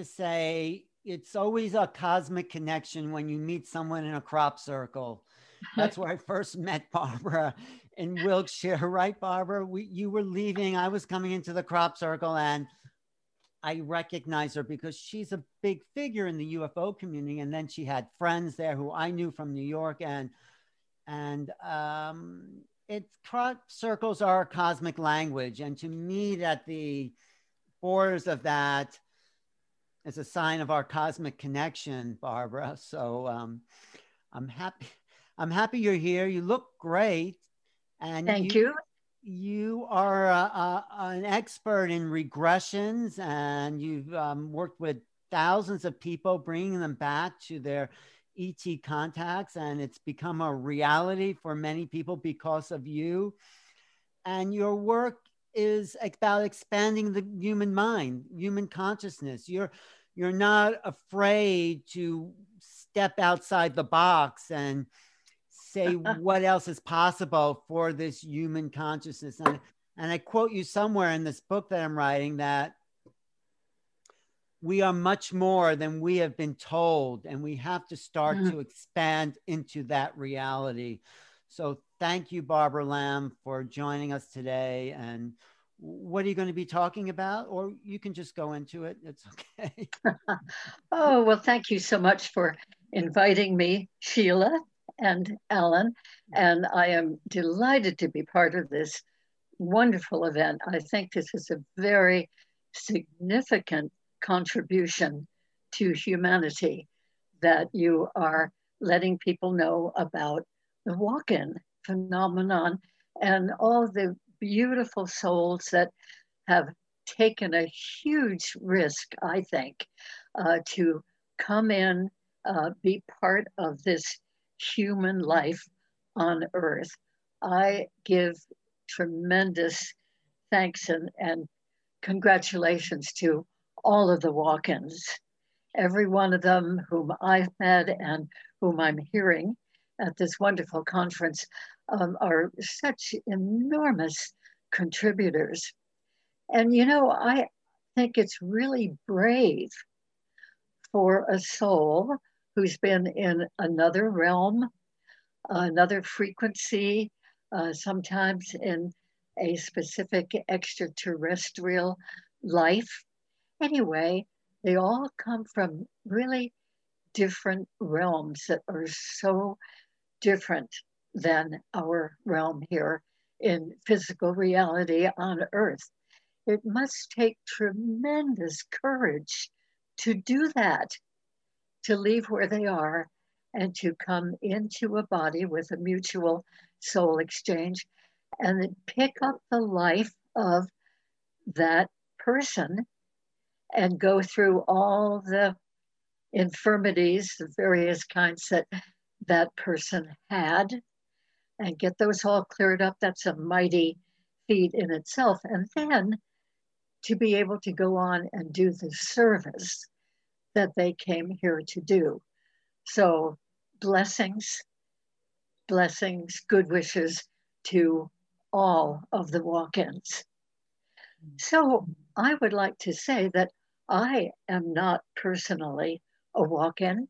I I have to say it's always a cosmic connection when you meet someone in a crop circle. That's where I first met Barbara in Wiltshire, right, Barbara? We, you were leaving. I was coming into the crop circle, and I recognize her because she's a big figure in the UFO community. And then she had friends there who I knew from New York, and and um, it's crop circles are a cosmic language, and to meet at the borders of that is a sign of our cosmic connection, Barbara. So um, I'm happy. I'm happy you're here. You look great. And thank you. You, you are an expert in regressions, and you've um, worked with thousands of people, bringing them back to their ET contacts, and it's become a reality for many people because of you. And your work is about expanding the human mind, human consciousness. You're you're not afraid to step outside the box and say what else is possible for this human consciousness. And, and I quote you somewhere in this book that I'm writing that we are much more than we have been told, and we have to start mm-hmm. to expand into that reality. So, thank you, Barbara Lamb, for joining us today. And what are you going to be talking about? Or you can just go into it. It's okay. oh, well, thank you so much for inviting me, Sheila and Alan. And I am delighted to be part of this wonderful event. I think this is a very significant contribution to humanity that you are letting people know about the walk in phenomenon and all the beautiful souls that have taken a huge risk, I think, uh, to come in, uh, be part of this human life on earth. I give tremendous thanks and, and congratulations to all of the walk ins, every one of them whom I've met and whom I'm hearing at this wonderful conference um, are such enormous contributors. And you know, I think it's really brave for a soul who's been in another realm, another frequency, uh, sometimes in a specific extraterrestrial life. Anyway, they all come from really different realms that are so different than our realm here in physical reality on earth. It must take tremendous courage to do that to leave where they are and to come into a body with a mutual soul exchange and pick up the life of that person and go through all the infirmities, the various kinds that that person had, and get those all cleared up. That's a mighty feat in itself. And then to be able to go on and do the service that they came here to do. So, blessings, blessings, good wishes to all of the walk ins. So, I would like to say that I am not personally a walk in,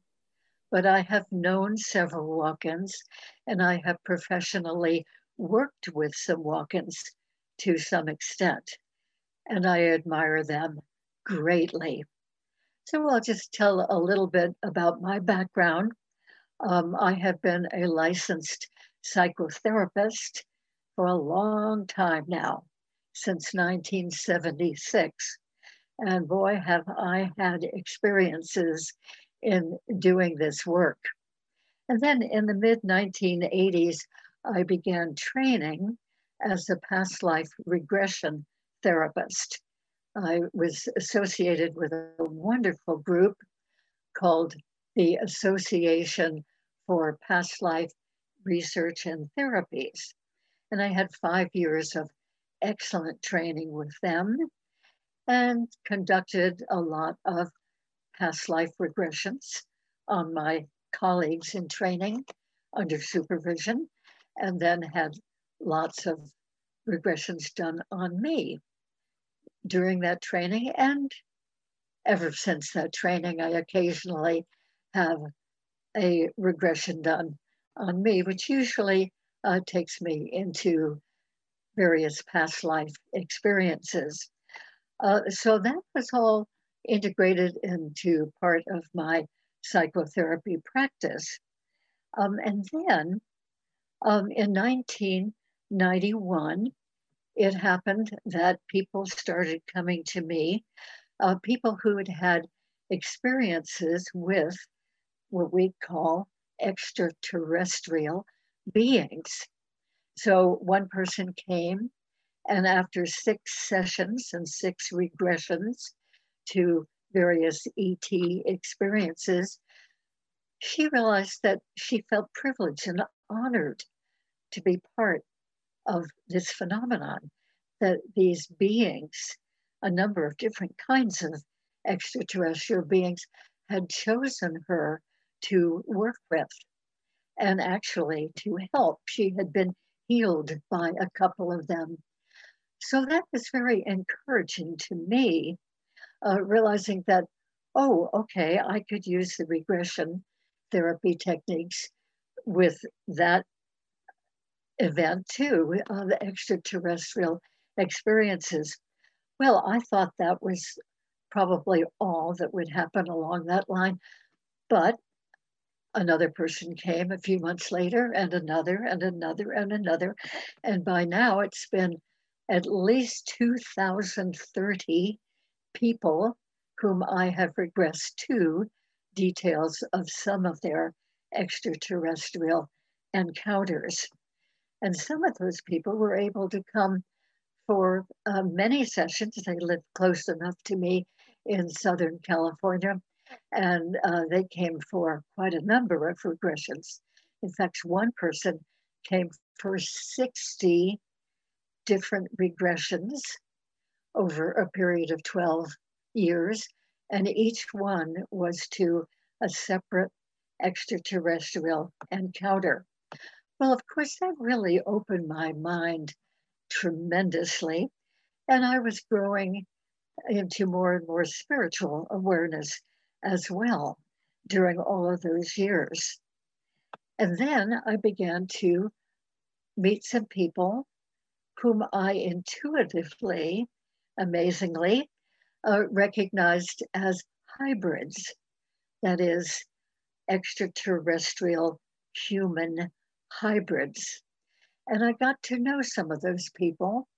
but I have known several walk ins and I have professionally worked with some walk ins to some extent, and I admire them greatly. So I'll just tell a little bit about my background. Um, I have been a licensed psychotherapist for a long time now, since 1976. And boy, have I had experiences in doing this work. And then in the mid 1980s, I began training as a past life regression therapist. I was associated with a wonderful group called the Association for Past Life Research and Therapies. And I had five years of excellent training with them and conducted a lot of past life regressions on my colleagues in training under supervision, and then had lots of regressions done on me during that training and ever since that training, I occasionally have a regression done on me, which usually uh, takes me into various past life experiences. Uh, so that was all integrated into part of my psychotherapy practice. Um, and then um, in 1991, it happened that people started coming to me, uh, people who had had experiences with what we call extraterrestrial beings. So one person came, and after six sessions and six regressions to various ET experiences, she realized that she felt privileged and honored to be part of this phenomenon, that these beings, a number of different kinds of extraterrestrial beings, had chosen her to work with and actually to help. She had been healed by a couple of them. So that was very encouraging to me, uh, realizing that, oh, okay, I could use the regression therapy techniques with that event too, uh, the extraterrestrial experiences. Well, I thought that was probably all that would happen along that line. But another person came a few months later, and another, and another, and another. And by now, it's been at least 2,030 people whom I have regressed to details of some of their extraterrestrial encounters. And some of those people were able to come for uh, many sessions. They lived close enough to me in Southern California and uh, they came for quite a number of regressions. In fact, one person came for 60 different regressions over a period of 12 years, and each one was to a separate extraterrestrial encounter. Well, of course, that really opened my mind tremendously, and I was growing into more and more spiritual awareness as well during all of those years. And then I began to meet some people whom I intuitively, amazingly, uh, recognized as hybrids, that is, extraterrestrial human hybrids. And I got to know some of those people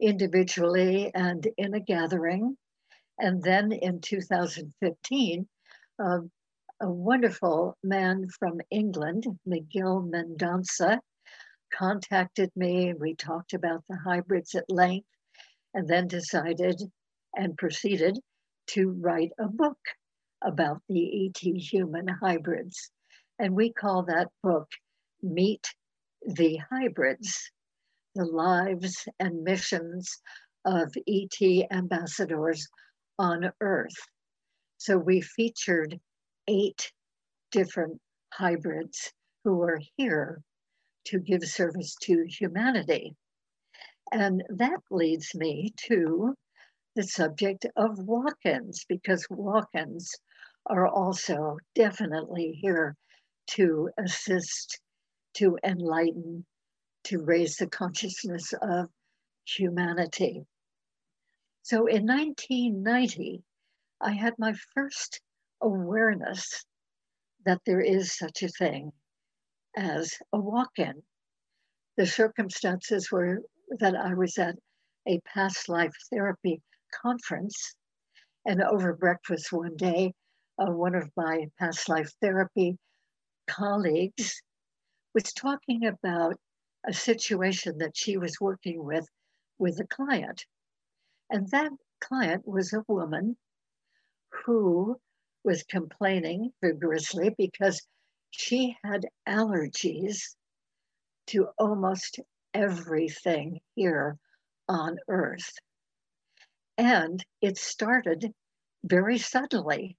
individually and in a gathering. And then in 2015, um, a wonderful man from England, Miguel Mendonça, contacted me. We talked about the hybrids at length and then decided and proceeded to write a book about the ET human hybrids. And we call that book Meet the Hybrids The Lives and Missions of ET Ambassadors on Earth. So we featured eight different hybrids who are here to give service to humanity. And that leads me to the subject of walk ins, because walk ins are also definitely here to assist, to enlighten, to raise the consciousness of humanity. So in 1990, I had my first awareness that there is such a thing as a walk in. The circumstances were that I was at a past life therapy conference, and over breakfast one day, uh, one of my past life therapy colleagues was talking about a situation that she was working with with a client. And that client was a woman who was complaining vigorously because she had allergies to almost everything here on earth. And it started very suddenly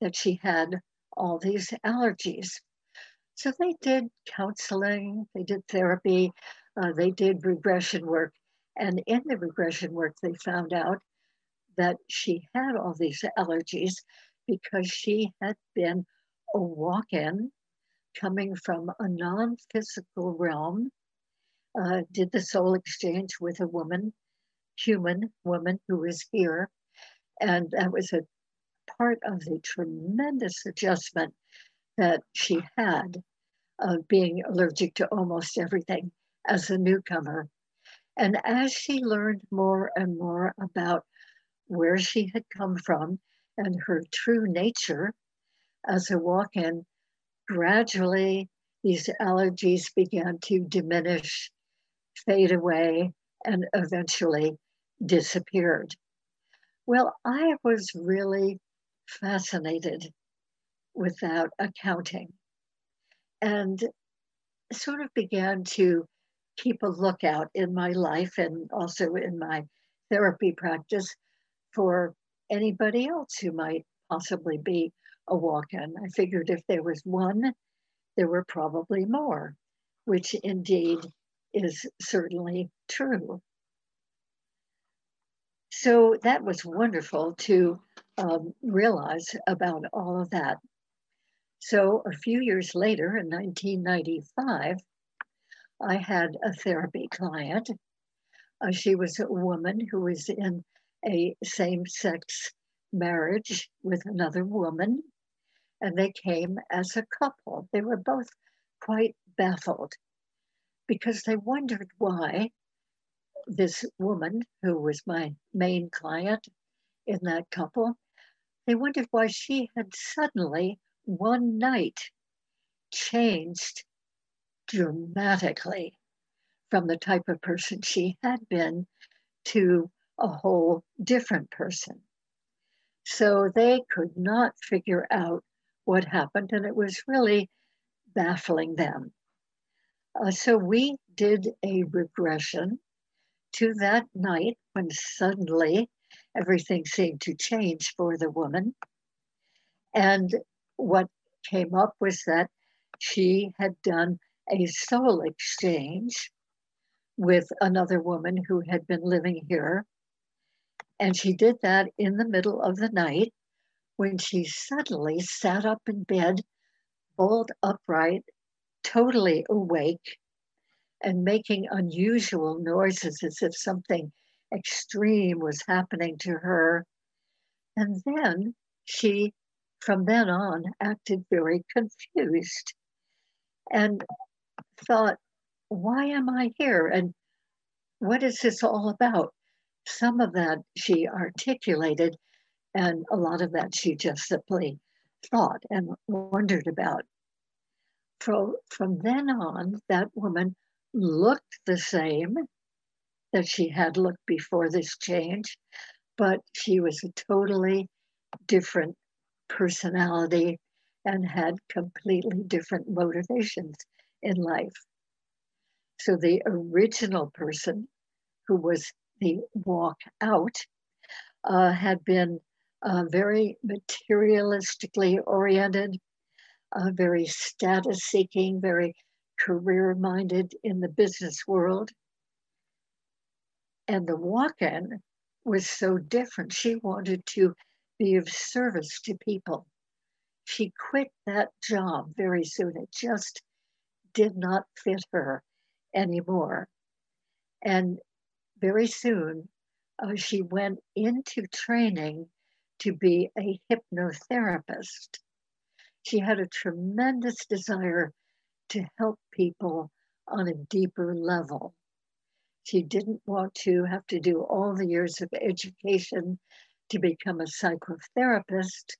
that she had all these allergies. So they did counseling, they did therapy, uh, they did regression work. And in the regression work, they found out that she had all these allergies because she had been a walk in coming from a non physical realm, uh, did the soul exchange with a woman, human woman who was here. And that was a part of the tremendous adjustment that she had of being allergic to almost everything as a newcomer. And as she learned more and more about where she had come from and her true nature as a walk in, gradually these allergies began to diminish, fade away, and eventually disappeared. Well, I was really fascinated with that accounting and sort of began to keep a lookout in my life and also in my therapy practice for anybody else who might possibly be a walk in. I figured if there was one, there were probably more, which indeed is certainly true. So that was wonderful to um, realize about all of that. So a few years later, in 1995, I had a therapy client. Uh, she was a woman who was in a same sex marriage with another woman, and they came as a couple. They were both quite baffled because they wondered why this woman, who was my main client in that couple, they wondered why she had suddenly one night changed dramatically from the type of person she had been to a whole different person. So they could not figure out what happened, and it was really baffling them. Uh, so we did a regression to that night when suddenly everything seemed to change for the woman. And what came up was that she had done a soul exchange with another woman who had been living here. And she did that in the middle of the night when she suddenly sat up in bed, bolt upright, totally awake, and making unusual noises as if something extreme was happening to her. And then she from then on acted very confused and thought, why am I here? And what is this all about? Some of that she articulated, and a lot of that she just simply thought and wondered about. From, from then on, that woman looked the same that she had looked before this change, but she was a totally different personality and had completely different motivations in life. So the original person who was the walk out uh, had been uh, very materialistically oriented, uh, very status seeking, very career minded in the business world. And the walk in was so different. She wanted to be of service to people. She quit that job very soon. It just did not fit her anymore. And very soon, uh, she went into training to be a hypnotherapist. She had a tremendous desire to help people on a deeper level. She didn't want to have to do all the years of education to become a psychotherapist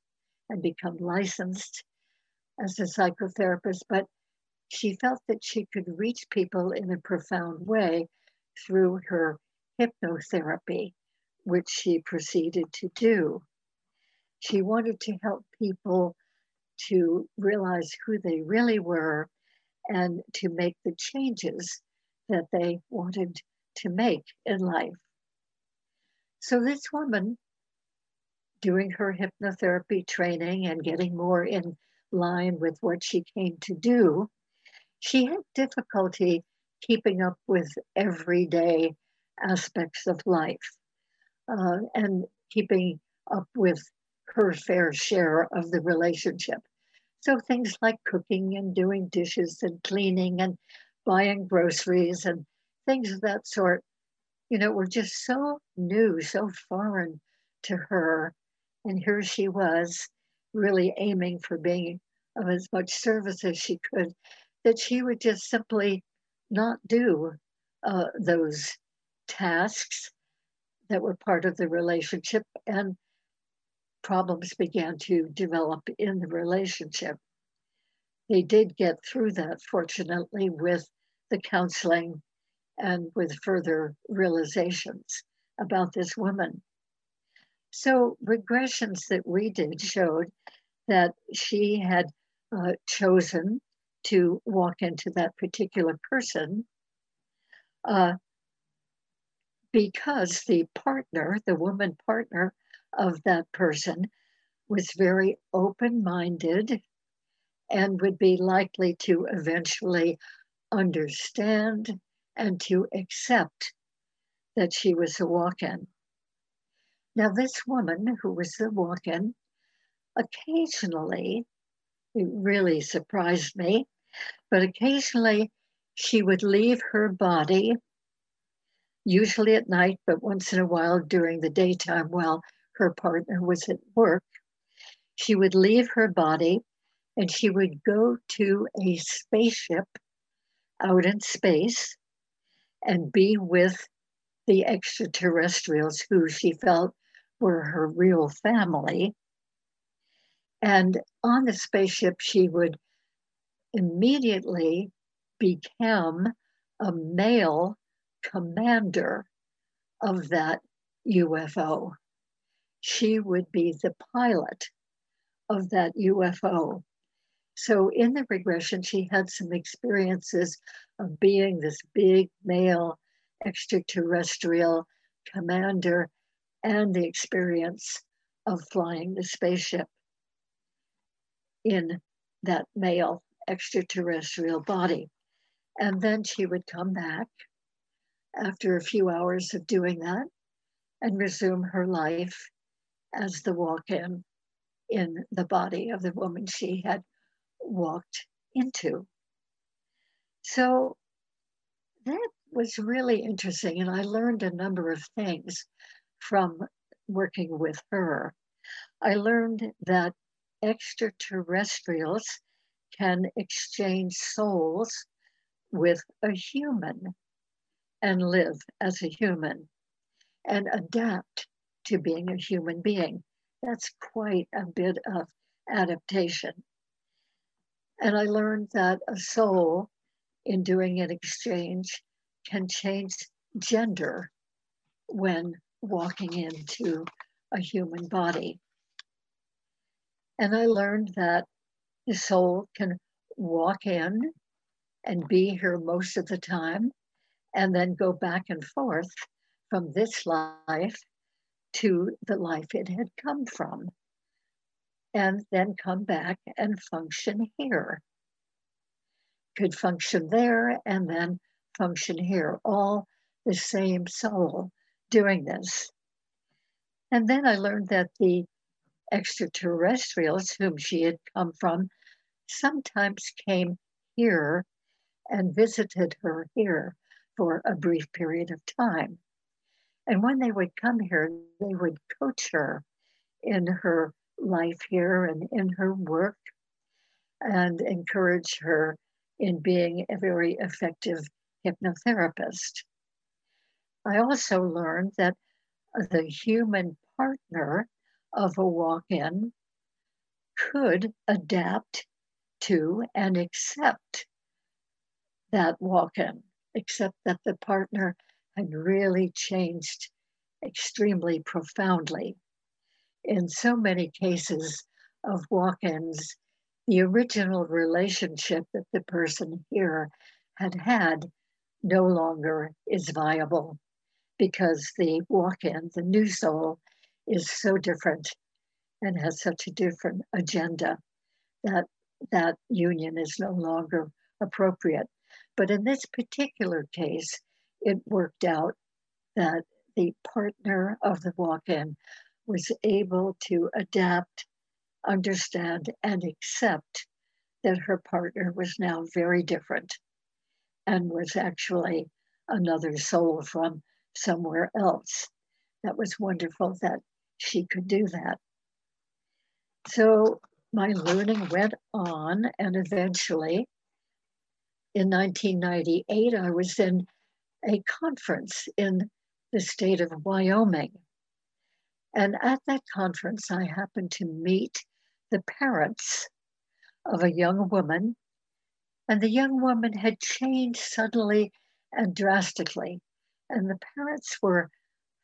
and become licensed as a psychotherapist, but she felt that she could reach people in a profound way through her hypnotherapy, which she proceeded to do. She wanted to help people to realize who they really were and to make the changes that they wanted to make in life. So this woman doing her hypnotherapy training and getting more in line with what she came to do, she had difficulty keeping up with everyday aspects of life. Uh, and keeping up with her fair share of the relationship. So things like cooking and doing dishes and cleaning and buying groceries and things of that sort, you know, were just so new, so foreign to her. And here she was really aiming for being of as much service as she could, that she would just simply not do uh, those tasks that were part of the relationship. And problems began to develop in the relationship. They did get through that, fortunately, with the counseling and with further realizations about this woman. So, regressions that we did showed that she had uh, chosen to walk into that particular person uh, because the partner, the woman partner of that person, was very open minded and would be likely to eventually understand and to accept that she was a walk in. Now, this woman who was the walk in, occasionally, it really surprised me, but occasionally she would leave her body, usually at night, but once in a while during the daytime while her partner was at work. She would leave her body and she would go to a spaceship out in space and be with the extraterrestrials who she felt were her real family. And on the spaceship, she would immediately become a male commander of that UFO. She would be the pilot of that UFO. So in the regression, she had some experiences of being this big male extraterrestrial commander and the experience of flying the spaceship in that male extraterrestrial body. And then she would come back after a few hours of doing that and resume her life as the walk in in the body of the woman she had walked into. So that was really interesting. And I learned a number of things from working with her. I learned that extraterrestrials can exchange souls with a human and live as a human and adapt to being a human being. That's quite a bit of adaptation. And I learned that a soul, in doing an exchange, can change gender when walking into a human body. And I learned that the soul can walk in and be here most of the time and then go back and forth from this life to the life it had come from and then come back and function here. Could function there and then function here, all the same soul doing this. And then I learned that the extraterrestrials whom she had come from sometimes came here and visited her here for a brief period of time. And when they would come here, they would coach her in her life here and in her work and encourage her in being a very effective hypnotherapist. I also learned that the human partner of a walk in could adapt to and accept that walk in, except that the partner had really changed extremely profoundly in so many cases of walk ins, the original relationship that the person here had had no longer is viable because the walk in, the new soul, is so different and has such a different agenda that that union is no longer appropriate. But in this particular case, it worked out that the partner of the walk in was able to adapt, understand, and accept that her partner was now very different and was actually another soul from somewhere else. That was wonderful that she could do that. So my learning went on, and eventually, in 1998, I was in a conference in the state of Wyoming. And at that conference, I happened to meet the parents of a young woman. And the young woman had changed suddenly and drastically. And the parents were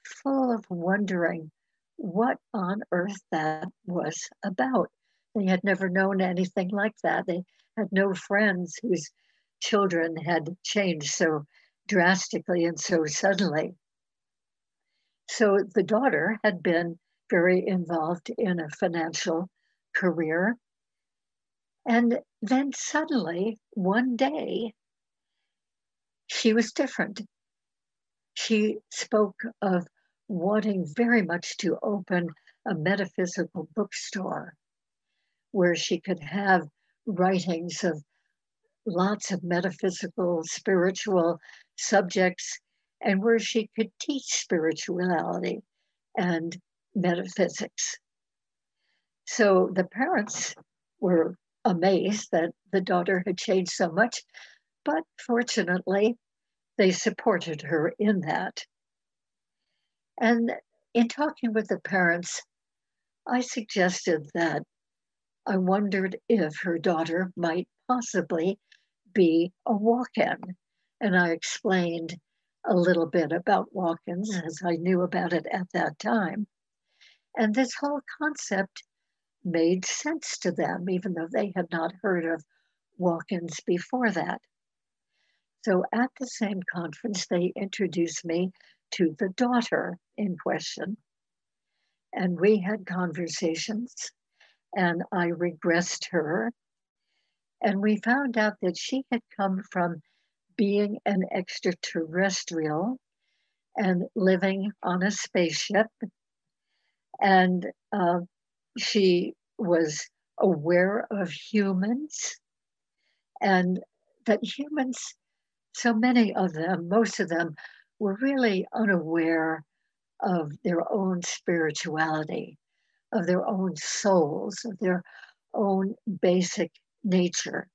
full of wondering what on earth that was about. They had never known anything like that. They had no friends whose children had changed so drastically and so suddenly. So the daughter had been very involved in a financial career. And then suddenly, one day, she was different. She spoke of wanting very much to open a metaphysical bookstore where she could have writings of lots of metaphysical, spiritual subjects, and where she could teach spirituality and metaphysics. So the parents were amazed that the daughter had changed so much, but fortunately, they supported her in that. And in talking with the parents, I suggested that I wondered if her daughter might possibly be a walk in. And I explained a little bit about walk ins as I knew about it at that time. And this whole concept made sense to them, even though they had not heard of walk ins before that. So at the same conference, they introduced me to the daughter in question. And we had conversations, and I regressed her. And we found out that she had come from being an extraterrestrial and living on a spaceship. And uh, she was aware of humans and that humans, so many of them, most of them, were really unaware of their own spirituality, of their own souls, of their own basic nature.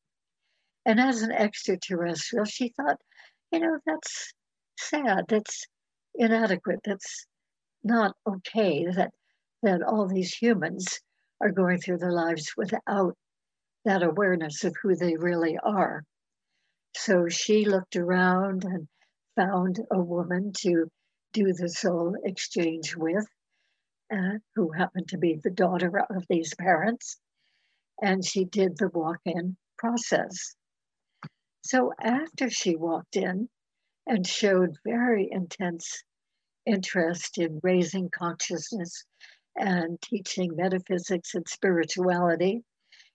And as an extraterrestrial, she thought, you know, that's sad, that's inadequate, that's not okay that that all these humans are going through their lives without that awareness of who they really are. So she looked around and found a woman to do the soul exchange with, uh, who happened to be the daughter of these parents. And she did the walk in process. So after she walked in and showed very intense interest in raising consciousness and teaching metaphysics and spirituality,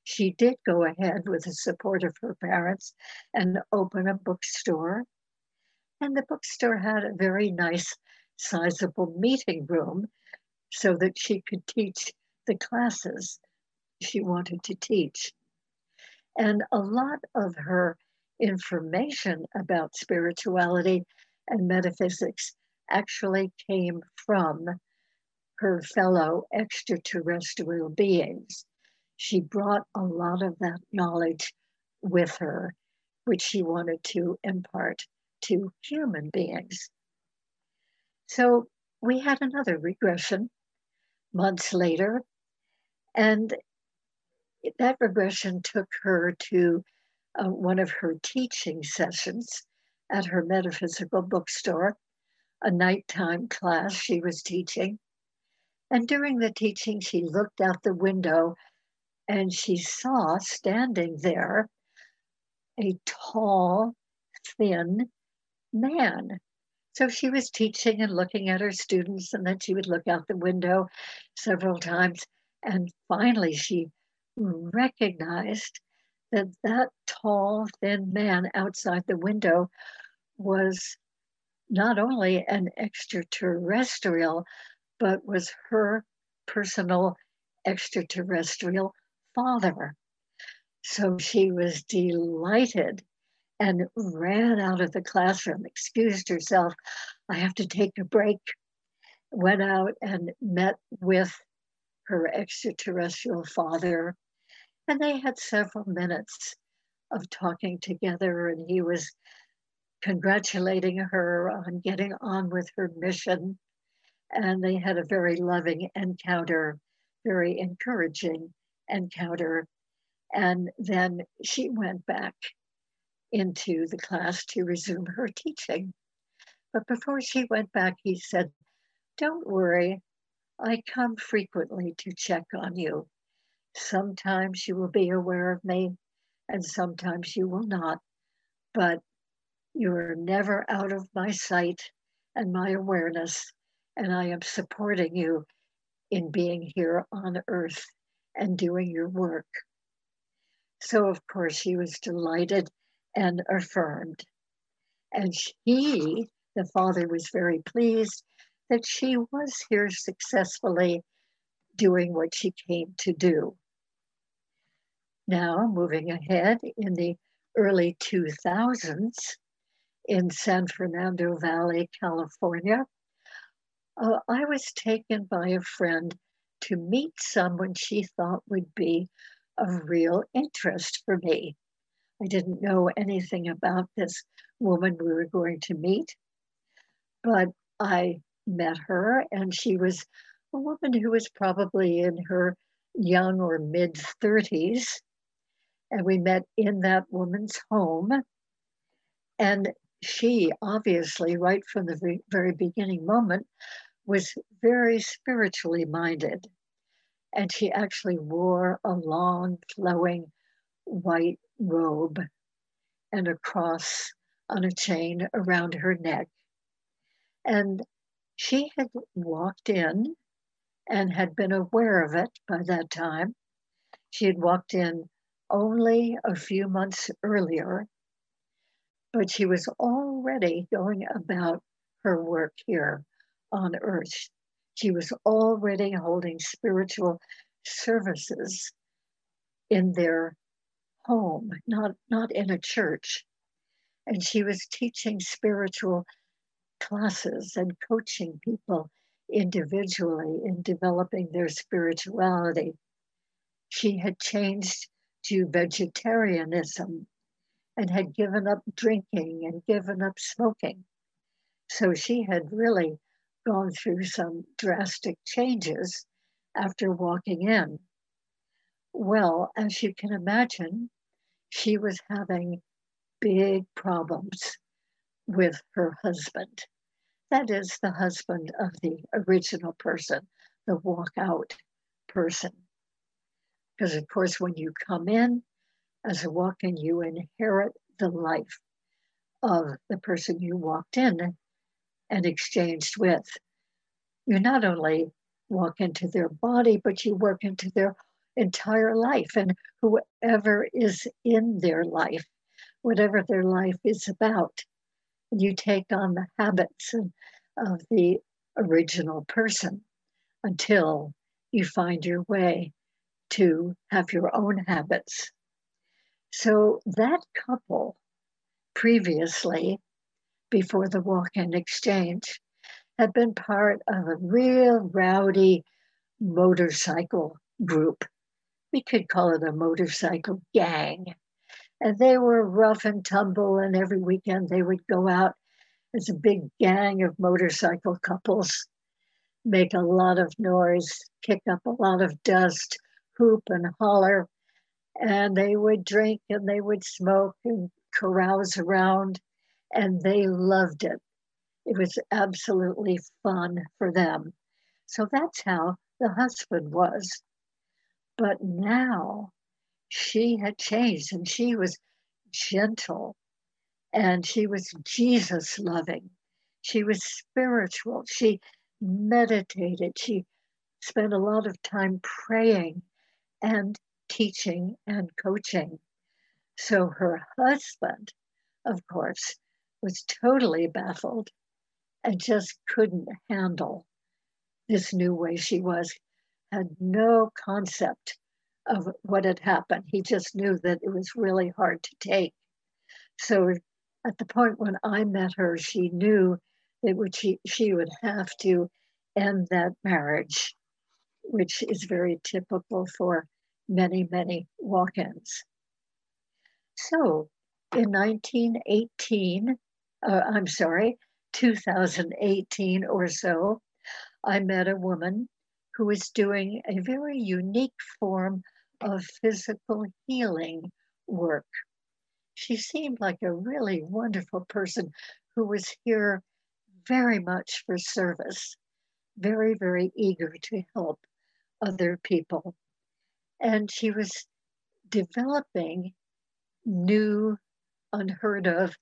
she did go ahead with the support of her parents and open a bookstore and the bookstore had a very nice, sizable meeting room so that she could teach the classes she wanted to teach. And a lot of her information about spirituality and metaphysics actually came from her fellow extraterrestrial beings. She brought a lot of that knowledge with her, which she wanted to impart to human beings. So we had another regression months later, and that regression took her to uh, one of her teaching sessions at her metaphysical bookstore, a nighttime class she was teaching. And during the teaching, she looked out the window and she saw standing there a tall, thin, man. So she was teaching and looking at her students, and then she would look out the window several times. And finally, she recognized that that tall, thin man outside the window was not only an extraterrestrial, but was her personal extraterrestrial father. So she was delighted and ran out of the classroom, excused herself. I have to take a break. Went out and met with her extraterrestrial father. And they had several minutes of talking together, and he was congratulating her on getting on with her mission. And they had a very loving encounter, very encouraging encounter. And then she went back into the class to resume her teaching. But before she went back, he said, Don't worry, I come frequently to check on you. Sometimes you will be aware of me, and sometimes you will not. But you are never out of my sight and my awareness, and I am supporting you in being here on earth and doing your work. So, of course, she was delighted and affirmed. And he, the father, was very pleased that she was here successfully doing what she came to do. Now, moving ahead in the early 2000s in San Fernando Valley, California, uh, I was taken by a friend to meet someone she thought would be of real interest for me. I didn't know anything about this woman we were going to meet, but I met her, and she was a woman who was probably in her young or mid 30s. And we met in that woman's home. And she, obviously, right from the very beginning moment, was very spiritually minded. And she actually wore a long, flowing white robe and a cross on a chain around her neck. And she had walked in and had been aware of it by that time. She had walked in only a few months earlier, but she was already going about her work here on earth. She was already holding spiritual services in their home, not, not in a church. And she was teaching spiritual classes and coaching people individually in developing their spirituality. She had changed to vegetarianism and had given up drinking and given up smoking. So she had really gone through some drastic changes after walking in. Well, as you can imagine, she was having big problems with her husband. That is the husband of the original person, the walkout person. Because, of course, when you come in as a walk in, you inherit the life of the person you walked in and exchanged with. You not only walk into their body, but you work into their entire life and whoever is in their life, whatever their life is about. You take on the habits of the original person until you find your way to have your own habits. So that couple previously, before the walk in exchange, had been part of a real rowdy motorcycle group we could call it a motorcycle gang. And they were rough and tumble, and every weekend they would go out as a big gang of motorcycle couples, make a lot of noise, kick up a lot of dust, hoop and holler. And they would drink and they would smoke and carouse around, and they loved it. It was absolutely fun for them. So that's how the husband was. But now she had changed and she was gentle and she was Jesus loving. She was spiritual. She meditated. She spent a lot of time praying and teaching and coaching. So her husband, of course, was totally baffled and just couldn't handle this new way she was had no concept of what had happened. He just knew that it was really hard to take. So at the point when I met her, she knew that she, she would have to end that marriage, which is very typical for many, many walk ins. So in 1918, uh, I'm sorry, 2018 or so, I met a woman who was doing a very unique form of physical healing work. She seemed like a really wonderful person who was here very much for service, very, very eager to help other people. And she was developing new, unheard of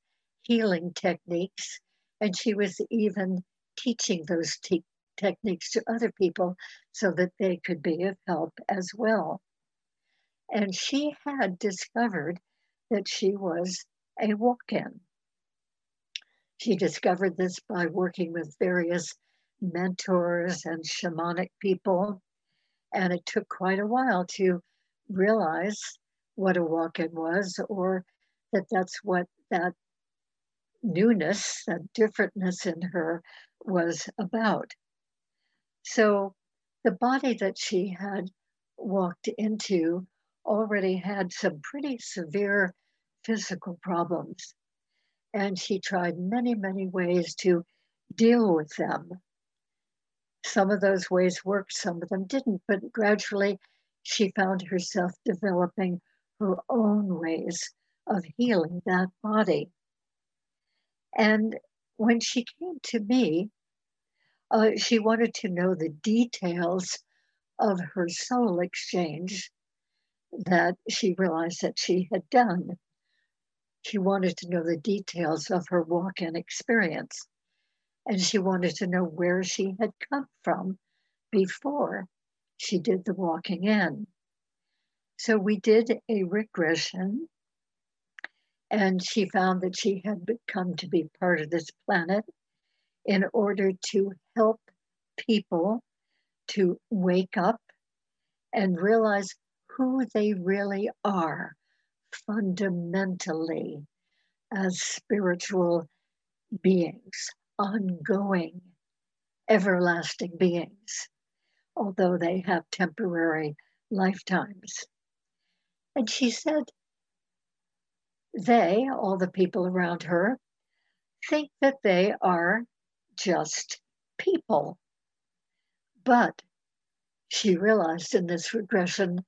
healing techniques. And she was even teaching those te- techniques to other people so that they could be of help as well. And she had discovered that she was a walk in. She discovered this by working with various mentors and shamanic people. And it took quite a while to realize what a walk in was, or that that's what that newness, that differentness in her was about. So the body that she had walked into already had some pretty severe physical problems. And she tried many, many ways to deal with them. Some of those ways worked, some of them didn't, but gradually she found herself developing her own ways of healing that body. And when she came to me, uh, she wanted to know the details of her soul exchange that she realized that she had done. She wanted to know the details of her walk in experience. And she wanted to know where she had come from before she did the walking in. So we did a regression, and she found that she had come to be part of this planet in order to help people to wake up and realize who they really are fundamentally as spiritual beings, ongoing, everlasting beings, although they have temporary lifetimes. And she said, they, all the people around her, think that they are just people. But she realized in this regression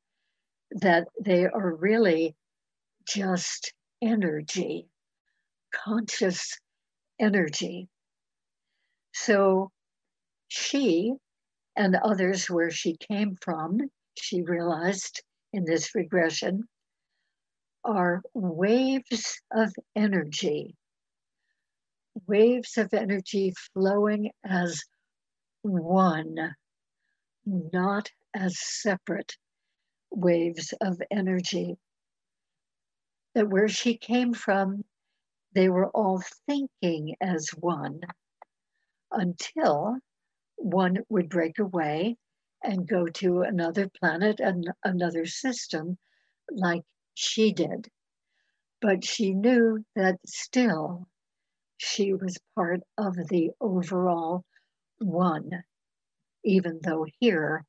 that they are really just energy, conscious energy. So she and others where she came from, she realized in this regression, are waves of energy waves of energy flowing as one, not as separate waves of energy. That where she came from, they were all thinking as one until one would break away and go to another planet and another system like she did. But she knew that still she was part of the overall one, even though here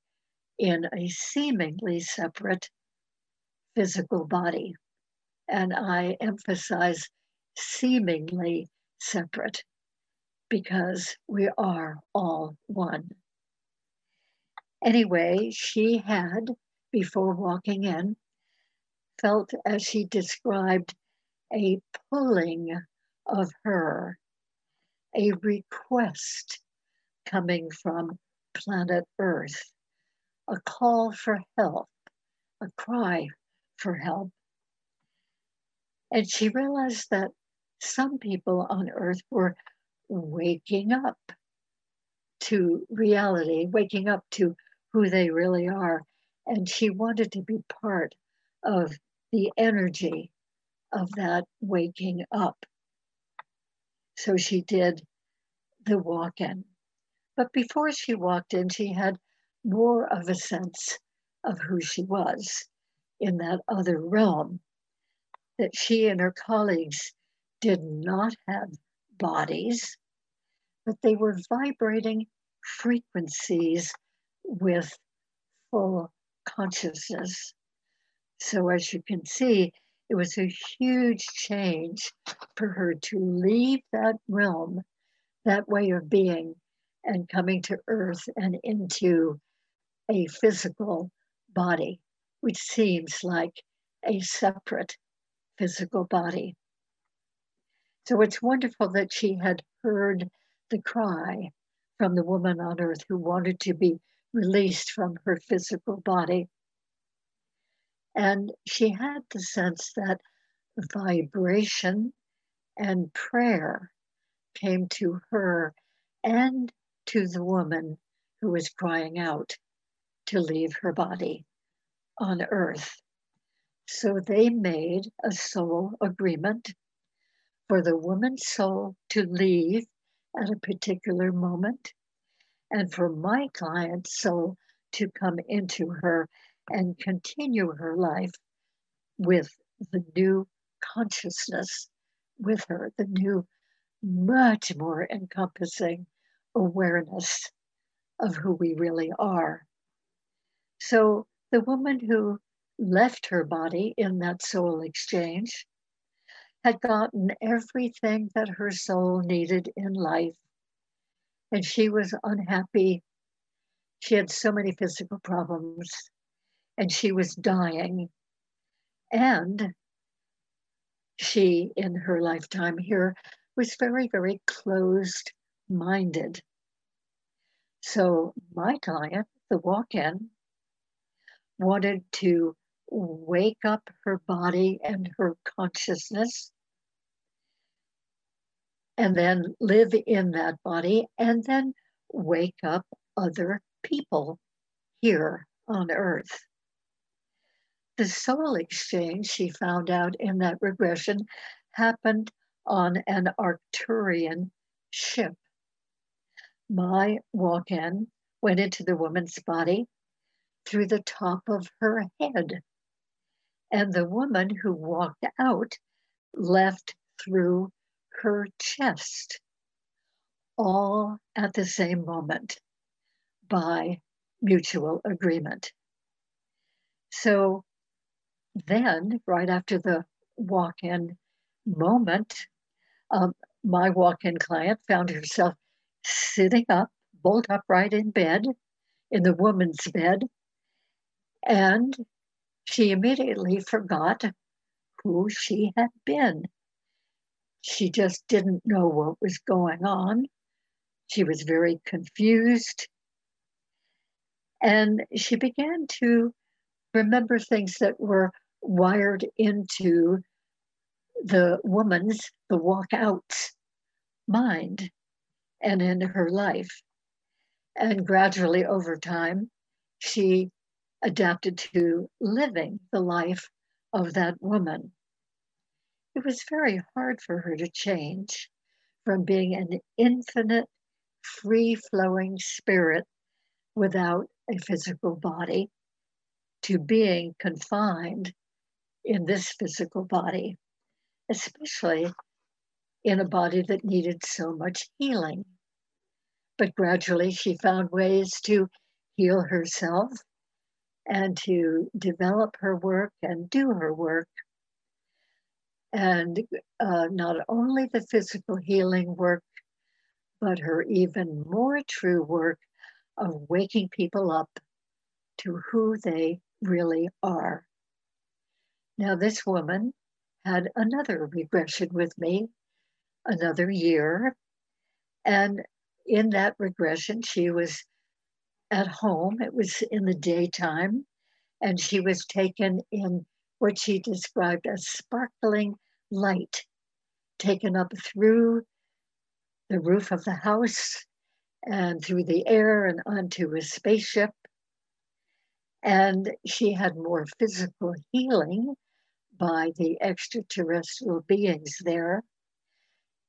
in a seemingly separate physical body. And I emphasize seemingly separate because we are all one. Anyway, she had, before walking in, felt as she described a pulling of her, a request coming from planet Earth, a call for help, a cry for help. And she realized that some people on Earth were waking up to reality, waking up to who they really are. And she wanted to be part of the energy of that waking up. So she did the walk in. But before she walked in, she had more of a sense of who she was in that other realm. That she and her colleagues did not have bodies, but they were vibrating frequencies with full consciousness. So, as you can see, it was a huge change for her to leave that realm, that way of being, and coming to earth and into a physical body, which seems like a separate physical body. So it's wonderful that she had heard the cry from the woman on earth who wanted to be released from her physical body. And she had the sense that vibration and prayer came to her and to the woman who was crying out to leave her body on earth. So they made a soul agreement for the woman's soul to leave at a particular moment and for my client's soul to come into her and continue her life with the new consciousness with her, the new, much more encompassing awareness of who we really are. So the woman who left her body in that soul exchange had gotten everything that her soul needed in life. And she was unhappy. She had so many physical problems and she was dying. And she, in her lifetime here, was very, very closed minded. So my client, the walk in, wanted to wake up her body and her consciousness and then live in that body and then wake up other people here on earth. The soul exchange, she found out in that regression, happened on an Arcturian ship. My walk in went into the woman's body through the top of her head. And the woman who walked out left through her chest, all at the same moment by mutual agreement. So then, right after the walk in moment, um, my walk in client found herself sitting up, bolt upright in bed, in the woman's bed, and she immediately forgot who she had been. She just didn't know what was going on. She was very confused. And she began to remember things that were wired into the woman's, the walkout's mind and in her life. And gradually over time, she adapted to living the life of that woman. It was very hard for her to change from being an infinite, free flowing spirit without a physical body to being confined in this physical body, especially in a body that needed so much healing. But gradually she found ways to heal herself and to develop her work and do her work. And uh, not only the physical healing work, but her even more true work of waking people up to who they really are. Now, this woman had another regression with me, another year. And in that regression, she was at home. It was in the daytime, and she was taken in what she described as sparkling light, taken up through the roof of the house and through the air and onto a spaceship. And she had more physical healing by the extraterrestrial beings there.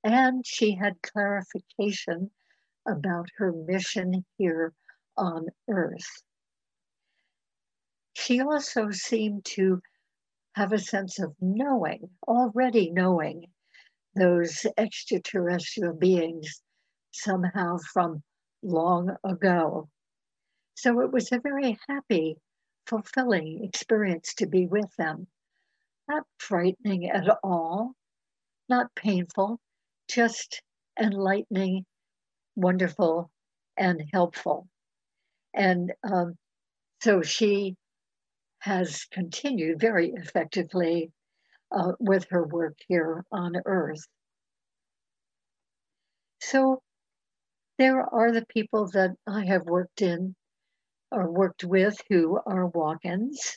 And she had clarification about her mission here on earth. she also seemed to have a sense of knowing, already knowing those extraterrestrial beings somehow from long ago. So it was a very happy, fulfilling experience to be with them. Not frightening at all, not painful, just enlightening, wonderful, and helpful. And um, so she has continued very effectively uh, with her work here on Earth. So there are the people that I have worked in or worked with who are walk ins.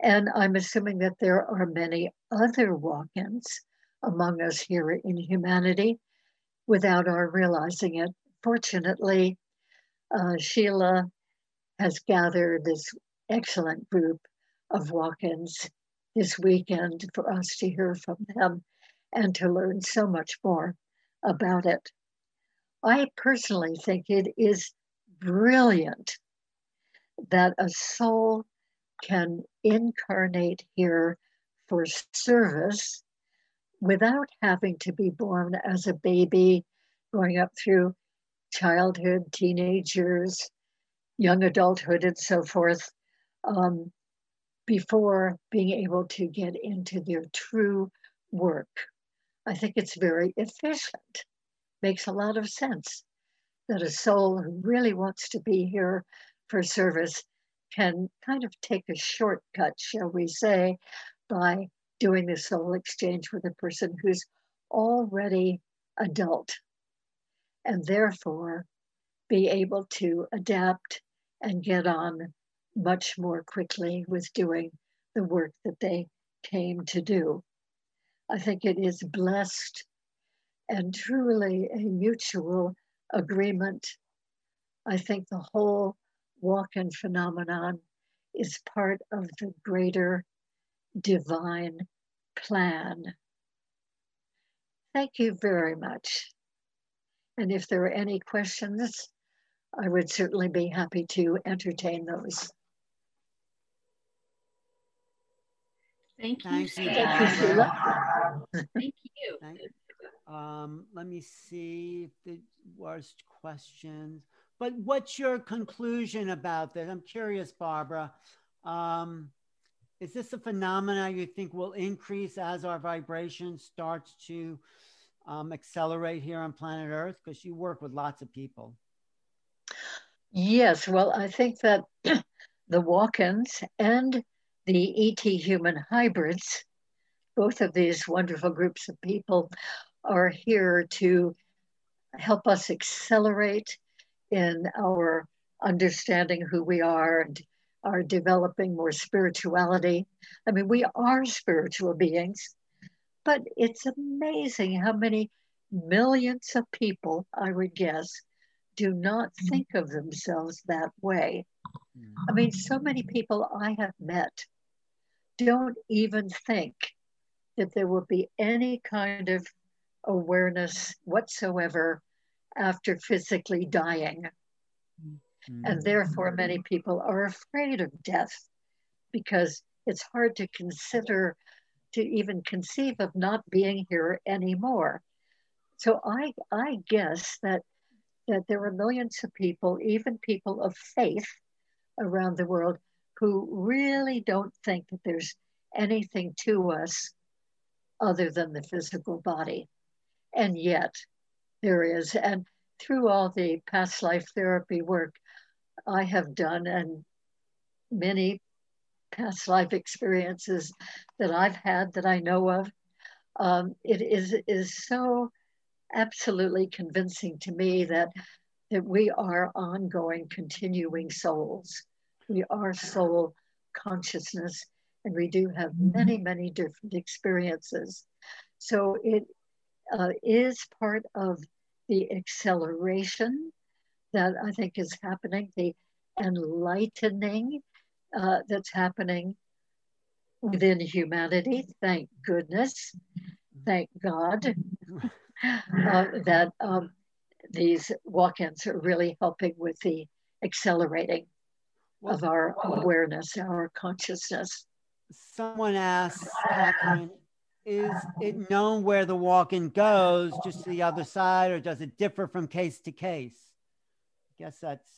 And I'm assuming that there are many other walk ins among us here in humanity without our realizing it. Fortunately, uh, Sheila has gathered this excellent group of walk ins this weekend for us to hear from them and to learn so much more about it. I personally think it is brilliant that a soul can incarnate here for service without having to be born as a baby, going up through childhood, teenagers, young adulthood, and so forth, um, before being able to get into their true work. I think it's very efficient. Makes a lot of sense that a soul who really wants to be here for service can kind of take a shortcut, shall we say, by doing the soul exchange with a person who's already adult and therefore be able to adapt and get on much more quickly with doing the work that they came to do. I think it is blessed and truly a mutual agreement. I think the whole walk in phenomenon is part of the greater divine plan. Thank you very much. And if there are any questions, I would certainly be happy to entertain those. Thank you. Thank you, Thank you, Sheila. Thank you. Thank Um, let me see if there was questions. But what's your conclusion about this? I'm curious, Barbara. Um, is this a phenomena you think will increase as our vibration starts to um, accelerate here on planet Earth? Because you work with lots of people. Yes, well, I think that the walk ins and the ET human hybrids, both of these wonderful groups of people, are here to help us accelerate in our understanding who we are and are developing more spirituality. I mean, we are spiritual beings, but it's amazing how many millions of people, I would guess, do not think of themselves that way. I mean, so many people I have met don't even think that there will be any kind of awareness whatsoever after physically dying. Mm-hmm. And therefore, many people are afraid of death because it's hard to consider, to even conceive of not being here anymore. So I, I guess that, that there are millions of people, even people of faith around the world, who really don't think that there's anything to us other than the physical body. And yet there is. And through all the past life therapy work I have done and many past life experiences that I've had that I know of, um, it is, is so absolutely convincing to me that, that we are ongoing, continuing souls we are soul consciousness and we do have many, many different experiences. So it uh, is part of the acceleration that I think is happening, the enlightening uh, that's happening within humanity. Thank goodness. Thank God uh, that um, these walk ins are really helping with the accelerating of our awareness, our consciousness. Someone asks, Catherine, is it known where the walk-in goes, just to the other side, or does it differ from case to case? I guess that's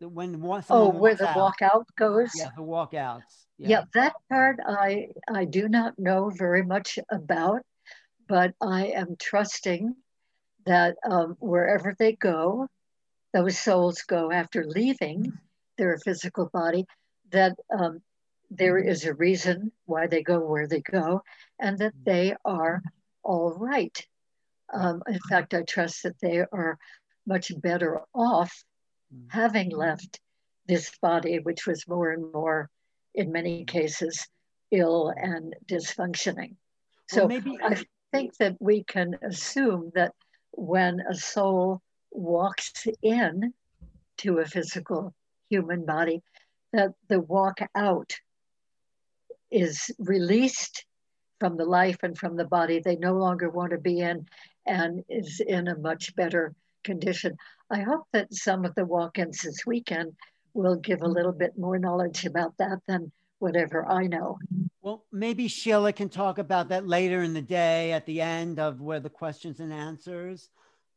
when oh where the walk out. walkout goes yeah the walkouts yeah. yeah that part i i do not know very much about but i am trusting that um, wherever they go those souls go after leaving their physical body that um, there is a reason why they go where they go and that they are all right. Um, in fact, I trust that they are much better off having left this body, which was more and more, in many cases, ill and dysfunctioning. So well, maybe I think that we can assume that when a soul walks in to a physical human body, that the walk out is released from the life and from the body they no longer want to be in and is in a much better condition. I hope that some of the walk ins this weekend will give a little bit more knowledge about that than whatever I know. Well, maybe Sheila can talk about that later in the day at the end of where the questions and answers.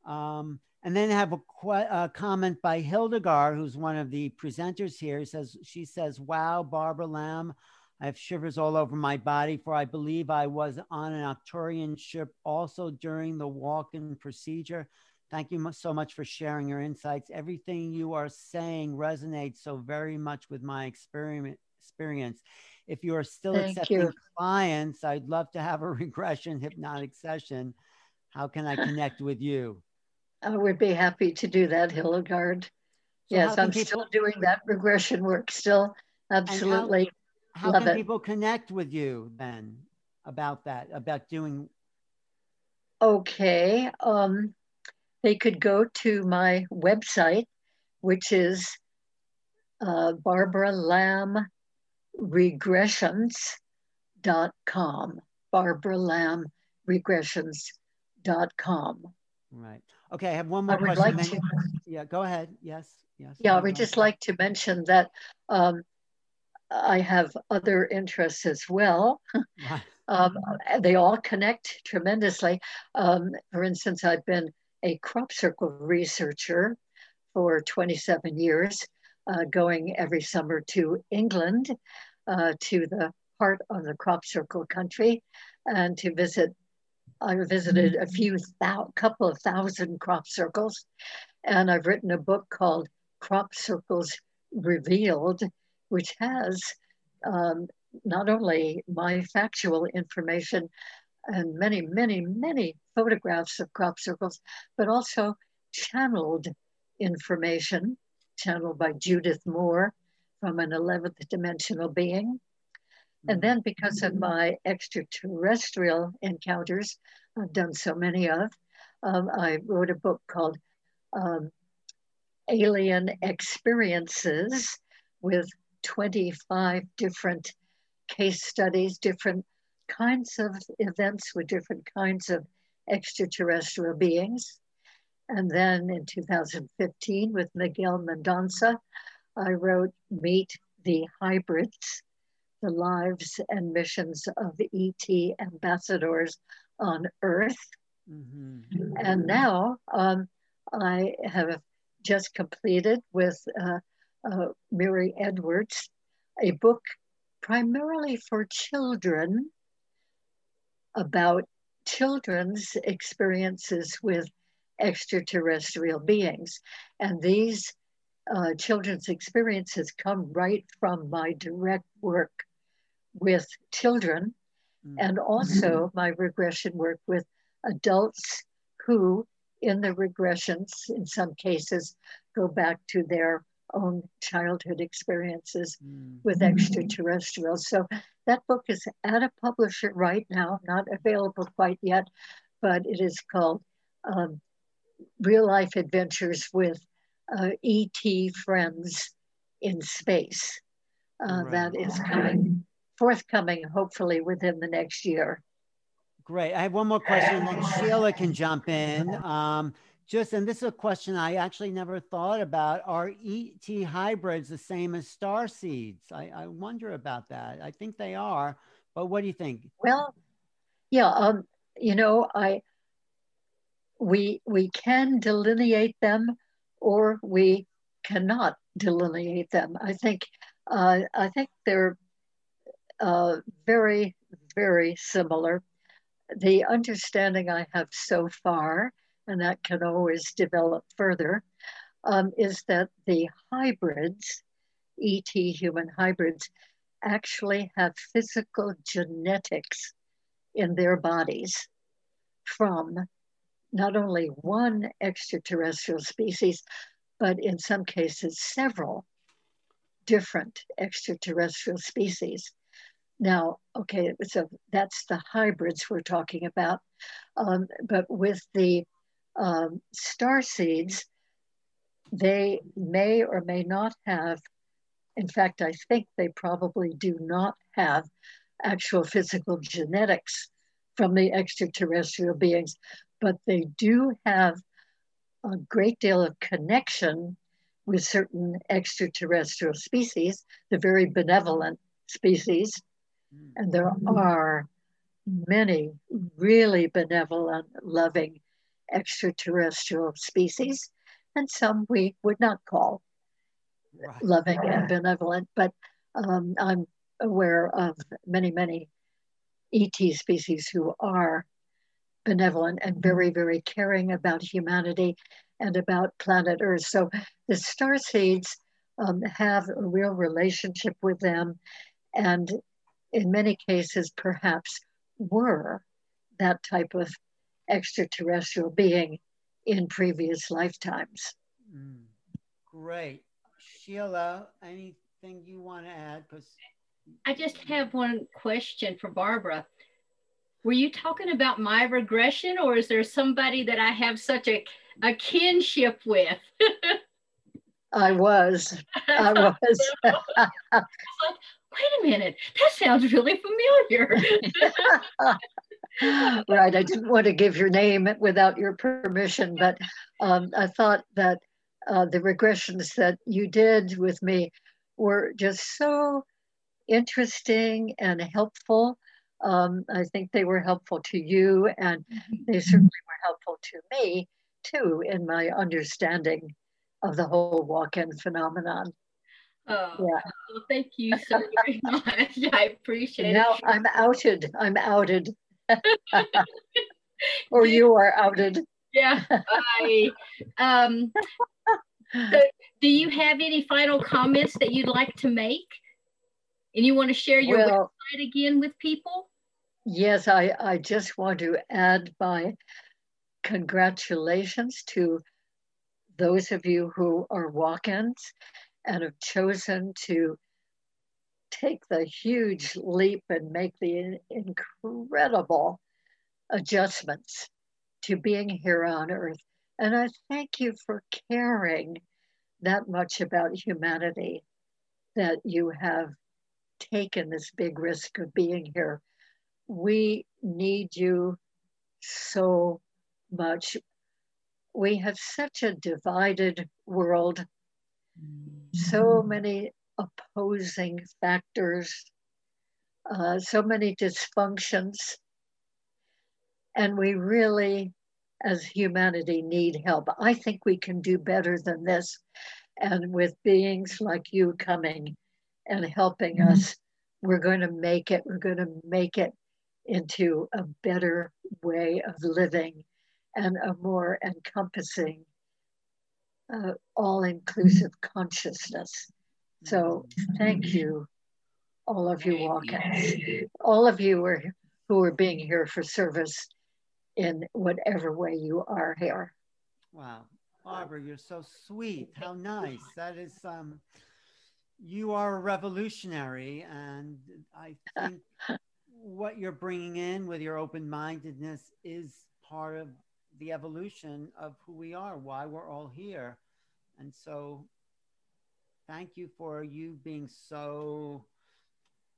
Um, and then have a, qu- a, comment by Hildegard, who's one of the presenters here. Says she says, "Wow, Barbara Lamb, I have shivers all over my body, for I believe I was on an Arcturian ship also during the walk in procedure. Thank you so much for sharing your insights. Everything you are saying resonates so very much with my experience. If you are still Thank accepting you. clients, I'd love to have a regression hypnotic session. How can I connect with you? I would be happy to do that, Hildegard. So yes, I'm people... still doing that regression work still. Absolutely how Love can it. people connect with you then about that, about doing? Okay. Um, they could go to my website, which is uh, Barbara Lamb regressions.com. Barbara Lamb regressions.com. Right. Okay. I have one more I would question. Like to, yeah, go ahead. Yes. Yes. Yeah, I would just like to mention that um, I have other interests as well. um, they all connect tremendously. Um, for instance, I've been a crop circle researcher for 27 years, uh, going every summer to England, uh, to the heart of the crop circle country, and to visit. I visited a few thou- couple of thousand crop circles, and I've written a book called Crop Circles Revealed, which has um, not only my factual information and many, many, many photographs of crop circles, but also channeled information, channeled by Judith Moore from an 11th dimensional being. And then, because of my extraterrestrial encounters, I've done so many of, um, I wrote a book called um, Alien Experiences with 25 different case studies, different kinds of events with different kinds of extraterrestrial beings. And then in 2015, with Miguel Mendonça, I wrote Meet the Hybrids, the lives and missions of ET ambassadors on Earth. Mm-hmm. And now um, I have just completed with uh, uh, Mary Edwards, a book primarily for children about children's experiences with extraterrestrial beings. And these uh, children's experiences come right from my direct work with children mm. and also my regression work with adults who, in the regressions, in some cases, go back to their own childhood experiences mm. with extraterrestrials. So that book is at a publisher right now, not available quite yet, but it is called um, Real Life Adventures with uh, ET Friends in Space. Uh, right. That is coming, forthcoming, hopefully within the next year. Great. I have one more question, and then Sheila can jump in. Um, just, and this is a question I actually never thought about. Are ET hybrids the same as star seeds? I, I wonder about that. I think they are, but what do you think? Well, yeah, um, you know, I we we can delineate them or we cannot delineate them. I think uh, I think they're uh, very very similar. The understanding I have so far, and that can always develop further, um, is that the hybrids, ET human hybrids, actually have physical genetics in their bodies from not only one extraterrestrial species, but in some cases, several different extraterrestrial species. Now, okay, so that's the hybrids we're talking about. Um, but with the um, star seeds, they may or may not have, in fact, I think they probably do not have actual physical genetics from the extraterrestrial beings, but they do have a great deal of connection with certain extraterrestrial species, the very benevolent species. And there are many really benevolent, loving extraterrestrial species, and some we would not call right. loving and benevolent, but um, I'm aware of many, many ET species who are benevolent and very, very caring about humanity and about planet Earth. So the star seeds um, have a real relationship with them, and in many cases, perhaps were that type of extraterrestrial being in previous lifetimes. Mm, great. Sheila, anything you want to add? Because I just have one question for Barbara. Were you talking about my regression, or is there somebody that I have such a, a kinship with? I was. I was. wait a minute, that sounds really familiar. right. I didn't want to give your name without your permission, but um, I thought that uh, the regressions that you did with me were just so interesting and helpful. Um, I think they were helpful to you, and they mm-hmm. certainly were helpful to me too in my understanding of the whole walk-in phenomenon. Oh, yeah. Well, thank you so very much. I appreciate now it. Now I'm outed. I'm outed. or you are outed. Yeah. I, um, so do you have any final comments that you'd like to make? And you want to share your well, website again with people? Yes, I, I just want to add my congratulations to those of you who are walk ins and have chosen to take the huge leap and make the incredible adjustments to being here on earth. And I thank you for caring that much about humanity that you have taken this big risk of being here. We need you so much. We have such a divided world, so many opposing factors, uh, so many dysfunctions. And we really, as humanity, need help. I think we can do better than this. And with beings like you coming, and helping mm-hmm. us, we're going to make it, we're going to make it into a better way of living and a more encompassing, uh, all inclusive consciousness. So thank you, all of you walk-ins, all of you are, who are being here for service in whatever way you are here. Wow. Barbara, you're so sweet. How nice. That is um you are a revolutionary, and I think what you're bringing in with your open mindedness is part of the evolution of who we are, why we're all here. And so, thank you for you being so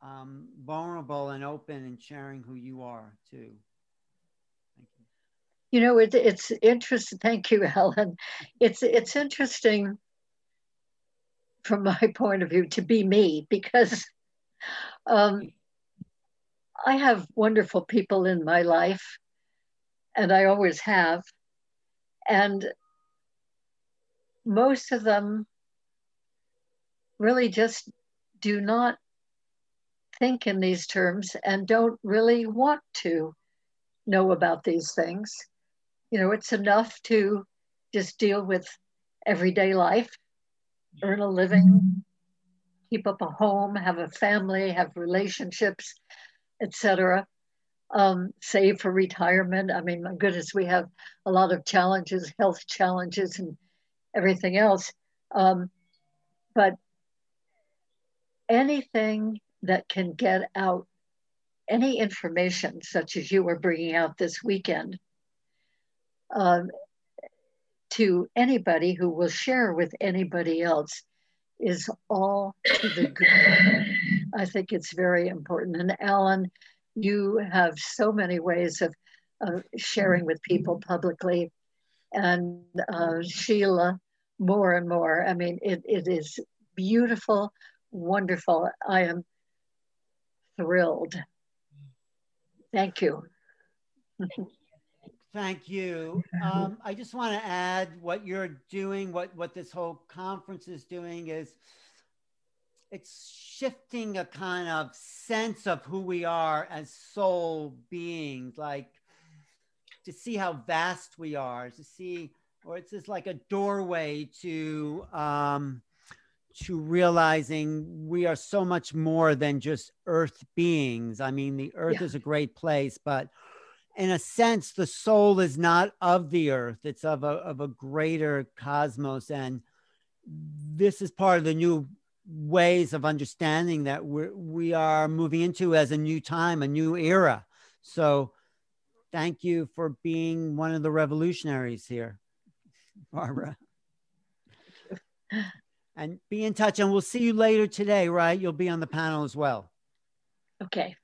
um, vulnerable and open and sharing who you are, too. Thank you. You know, it, it's interesting. Thank you, Helen. It's it's interesting from my point of view to be me because um, I have wonderful people in my life, and I always have, and most of them really just do not think in these terms and don't really want to know about these things. You know, it's enough to just deal with everyday life, earn a living, keep up a home, have a family, have relationships, etc. Um, save for retirement. I mean, my goodness, we have a lot of challenges, health challenges, and everything else. Um, but anything that can get out any information, such as you were bringing out this weekend, um, to anybody who will share with anybody else is all to the good. I think it's very important. And Alan, you have so many ways of, of sharing with people publicly. And uh, Sheila, more and more. I mean, it, it is beautiful, wonderful. I am thrilled. Thank you. Thank you. Um, I just want to add what you're doing, what, what this whole conference is doing is it's shifting a kind of sense of who we are as soul beings, like to see how vast we are, to see, or it's just like a doorway to um, to realizing we are so much more than just earth beings. I mean, the earth yeah. is a great place, but in a sense, the soul is not of the earth, it's of a, of a greater cosmos. And this is part of the new ways of understanding that we're, we are moving into as a new time, a new era. So, thank you for being one of the revolutionaries here, Barbara and be in touch. And we'll see you later today, right? You'll be on the panel as well. Okay.